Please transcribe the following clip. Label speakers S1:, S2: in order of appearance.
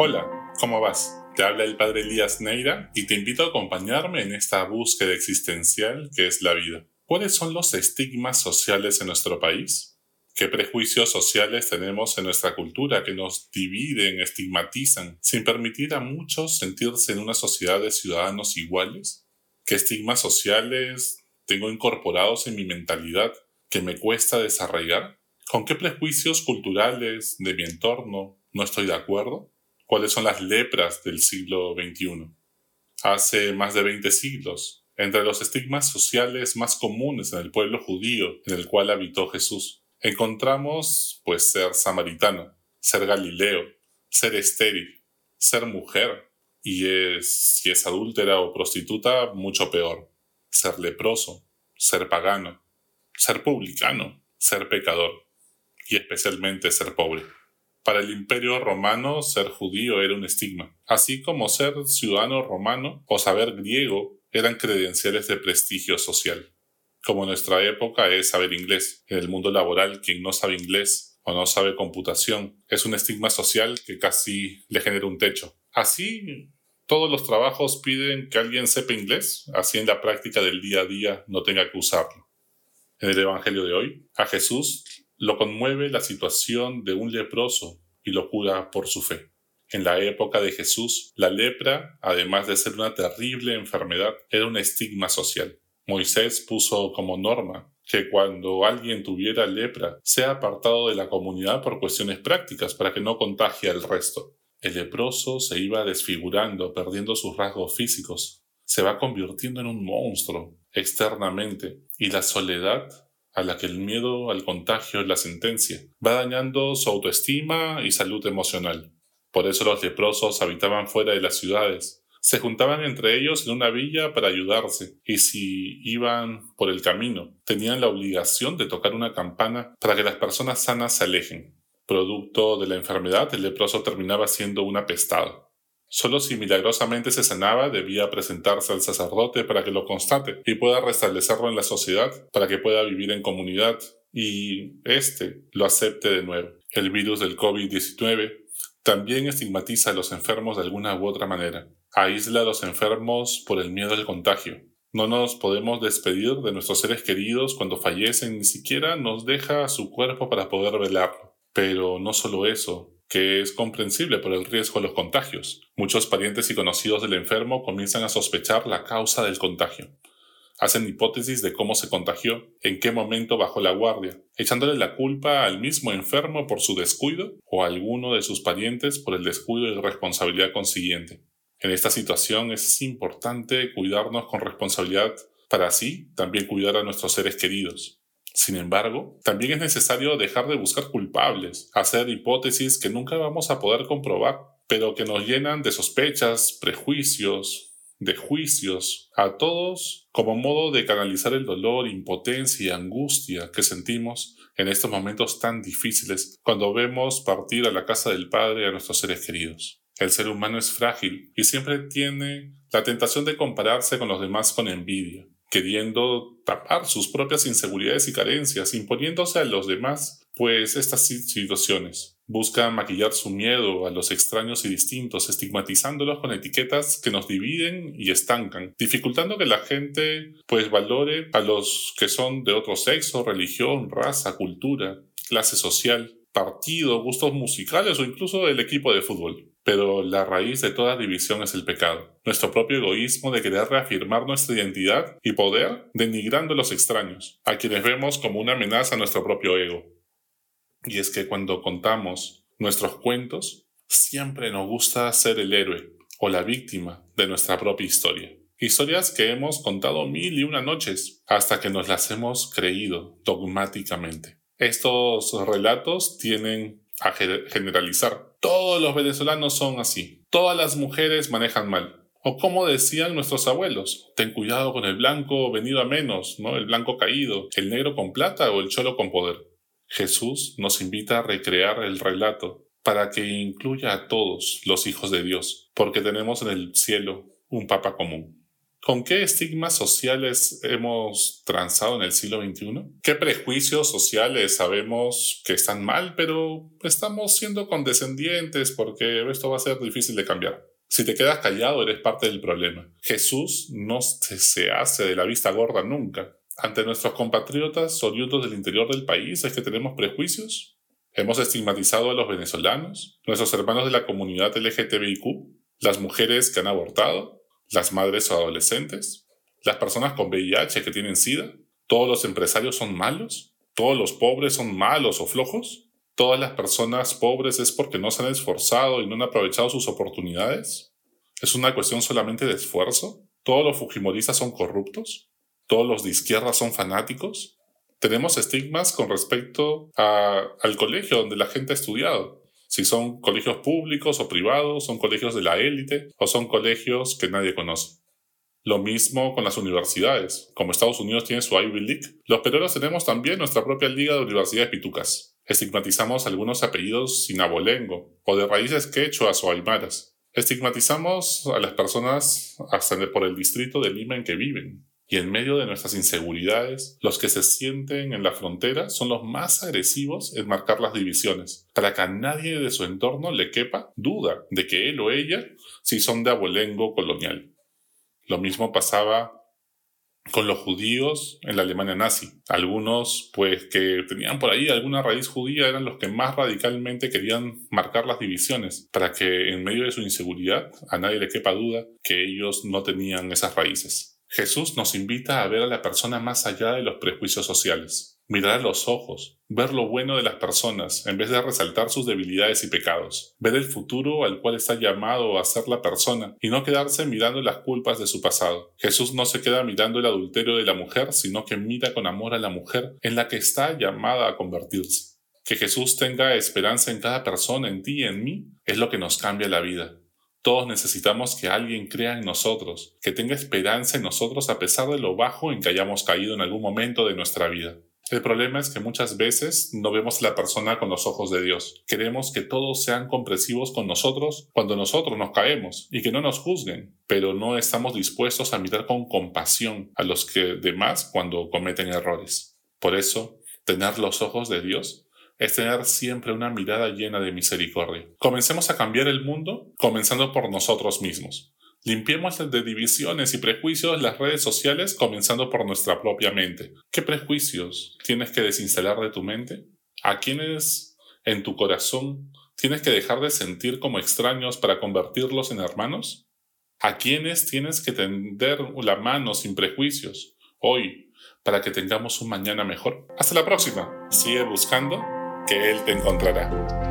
S1: Hola, ¿cómo vas? Te habla el padre Elías Neira y te invito a acompañarme en esta búsqueda existencial que es la vida. ¿Cuáles son los estigmas sociales en nuestro país? ¿Qué prejuicios sociales tenemos en nuestra cultura que nos dividen, estigmatizan, sin permitir a muchos sentirse en una sociedad de ciudadanos iguales? ¿Qué estigmas sociales tengo incorporados en mi mentalidad que me cuesta desarraigar? ¿Con qué prejuicios culturales de mi entorno no estoy de acuerdo? Cuáles son las lepras del siglo XXI. Hace más de 20 siglos, entre los estigmas sociales más comunes en el pueblo judío en el cual habitó Jesús, encontramos pues ser samaritano, ser galileo, ser estéril, ser mujer, y es, si es adúltera o prostituta, mucho peor, ser leproso, ser pagano, ser publicano, ser pecador, y especialmente ser pobre. Para el imperio romano ser judío era un estigma, así como ser ciudadano romano o saber griego eran credenciales de prestigio social. Como en nuestra época es saber inglés. En el mundo laboral, quien no sabe inglés o no sabe computación es un estigma social que casi le genera un techo. Así, todos los trabajos piden que alguien sepa inglés, así en la práctica del día a día no tenga que usarlo. En el Evangelio de hoy, a Jesús lo conmueve la situación de un leproso y lo cura por su fe. En la época de Jesús, la lepra, además de ser una terrible enfermedad, era un estigma social. Moisés puso como norma que cuando alguien tuviera lepra sea apartado de la comunidad por cuestiones prácticas para que no contagie al resto. El leproso se iba desfigurando, perdiendo sus rasgos físicos, se va convirtiendo en un monstruo externamente, y la soledad a la que el miedo al contagio es la sentencia. Va dañando su autoestima y salud emocional. Por eso los leprosos habitaban fuera de las ciudades. Se juntaban entre ellos en una villa para ayudarse, y si iban por el camino, tenían la obligación de tocar una campana para que las personas sanas se alejen. Producto de la enfermedad, el leproso terminaba siendo un apestado. Solo si milagrosamente se sanaba debía presentarse al sacerdote para que lo constate y pueda restablecerlo en la sociedad, para que pueda vivir en comunidad y éste lo acepte de nuevo. El virus del COVID-19 también estigmatiza a los enfermos de alguna u otra manera. Aísla a los enfermos por el miedo al contagio. No nos podemos despedir de nuestros seres queridos cuando fallecen, ni siquiera nos deja su cuerpo para poder velarlo. Pero no solo eso, que es comprensible por el riesgo de los contagios. Muchos parientes y conocidos del enfermo comienzan a sospechar la causa del contagio. Hacen hipótesis de cómo se contagió, en qué momento bajó la guardia, echándole la culpa al mismo enfermo por su descuido o a alguno de sus parientes por el descuido y responsabilidad consiguiente. En esta situación es importante cuidarnos con responsabilidad para así también cuidar a nuestros seres queridos. Sin embargo, también es necesario dejar de buscar culpables, hacer hipótesis que nunca vamos a poder comprobar, pero que nos llenan de sospechas, prejuicios, de juicios, a todos como modo de canalizar el dolor, impotencia y angustia que sentimos en estos momentos tan difíciles cuando vemos partir a la casa del Padre a nuestros seres queridos. El ser humano es frágil y siempre tiene la tentación de compararse con los demás con envidia queriendo tapar sus propias inseguridades y carencias, imponiéndose a los demás, pues estas situaciones. Busca maquillar su miedo a los extraños y distintos, estigmatizándolos con etiquetas que nos dividen y estancan, dificultando que la gente pues valore a los que son de otro sexo, religión, raza, cultura, clase social, partido, gustos musicales o incluso el equipo de fútbol. Pero la raíz de toda división es el pecado, nuestro propio egoísmo de querer reafirmar nuestra identidad y poder denigrando a los extraños, a quienes vemos como una amenaza a nuestro propio ego. Y es que cuando contamos nuestros cuentos, siempre nos gusta ser el héroe o la víctima de nuestra propia historia. Historias que hemos contado mil y una noches hasta que nos las hemos creído dogmáticamente. Estos relatos tienen a generalizar todos los venezolanos son así. Todas las mujeres manejan mal. O como decían nuestros abuelos, ten cuidado con el blanco venido a menos, ¿no? El blanco caído, el negro con plata o el cholo con poder. Jesús nos invita a recrear el relato para que incluya a todos los hijos de Dios, porque tenemos en el cielo un Papa común. ¿Con qué estigmas sociales hemos transado en el siglo XXI? ¿Qué prejuicios sociales sabemos que están mal, pero estamos siendo condescendientes porque esto va a ser difícil de cambiar? Si te quedas callado, eres parte del problema. Jesús no se hace de la vista gorda nunca. Ante nuestros compatriotas oriundos del interior del país, ¿es que tenemos prejuicios? ¿Hemos estigmatizado a los venezolanos, nuestros hermanos de la comunidad LGTBIQ, las mujeres que han abortado, las madres o adolescentes, las personas con VIH que tienen SIDA? ¿Todos los empresarios son malos? ¿Todos los pobres son malos o flojos? todas las personas pobres es porque no se han esforzado y no han aprovechado sus oportunidades? ¿Es una cuestión solamente de esfuerzo? ¿Todos los fujimoristas son corruptos? ¿Todos los de izquierda son fanáticos? Tenemos estigmas con respecto al colegio donde la gente ha estudiado. Si son colegios públicos o privados, son colegios de la élite o son colegios que nadie conoce. Lo mismo con las universidades. Como Estados Unidos tiene su Ivy League, los peruanos tenemos también nuestra propia liga de universidades pitucas estigmatizamos algunos apellidos sin abolengo o de raíces quechuas o aymaras. Estigmatizamos a las personas hasta por el distrito de Lima en que viven. Y en medio de nuestras inseguridades, los que se sienten en la frontera son los más agresivos en marcar las divisiones, para que a nadie de su entorno le quepa duda de que él o ella sí son de abolengo colonial. Lo mismo pasaba con los judíos en la Alemania nazi. Algunos, pues, que tenían por ahí alguna raíz judía eran los que más radicalmente querían marcar las divisiones, para que en medio de su inseguridad a nadie le quepa duda que ellos no tenían esas raíces. Jesús nos invita a ver a la persona más allá de los prejuicios sociales mirar a los ojos, ver lo bueno de las personas en vez de resaltar sus debilidades y pecados, ver el futuro al cual está llamado a ser la persona y no quedarse mirando las culpas de su pasado. Jesús no se queda mirando el adulterio de la mujer, sino que mira con amor a la mujer en la que está llamada a convertirse. Que Jesús tenga esperanza en cada persona, en ti y en mí, es lo que nos cambia la vida. Todos necesitamos que alguien crea en nosotros, que tenga esperanza en nosotros a pesar de lo bajo en que hayamos caído en algún momento de nuestra vida. El problema es que muchas veces no vemos a la persona con los ojos de Dios. Queremos que todos sean comprensivos con nosotros cuando nosotros nos caemos y que no nos juzguen, pero no estamos dispuestos a mirar con compasión a los que demás cuando cometen errores. Por eso, tener los ojos de Dios es tener siempre una mirada llena de misericordia. Comencemos a cambiar el mundo comenzando por nosotros mismos. Limpiemos de divisiones y prejuicios las redes sociales comenzando por nuestra propia mente. ¿Qué prejuicios tienes que desinstalar de tu mente? ¿A quiénes en tu corazón tienes que dejar de sentir como extraños para convertirlos en hermanos? ¿A quiénes tienes que tender la mano sin prejuicios hoy para que tengamos un mañana mejor? Hasta la próxima. Sigue buscando que Él te encontrará.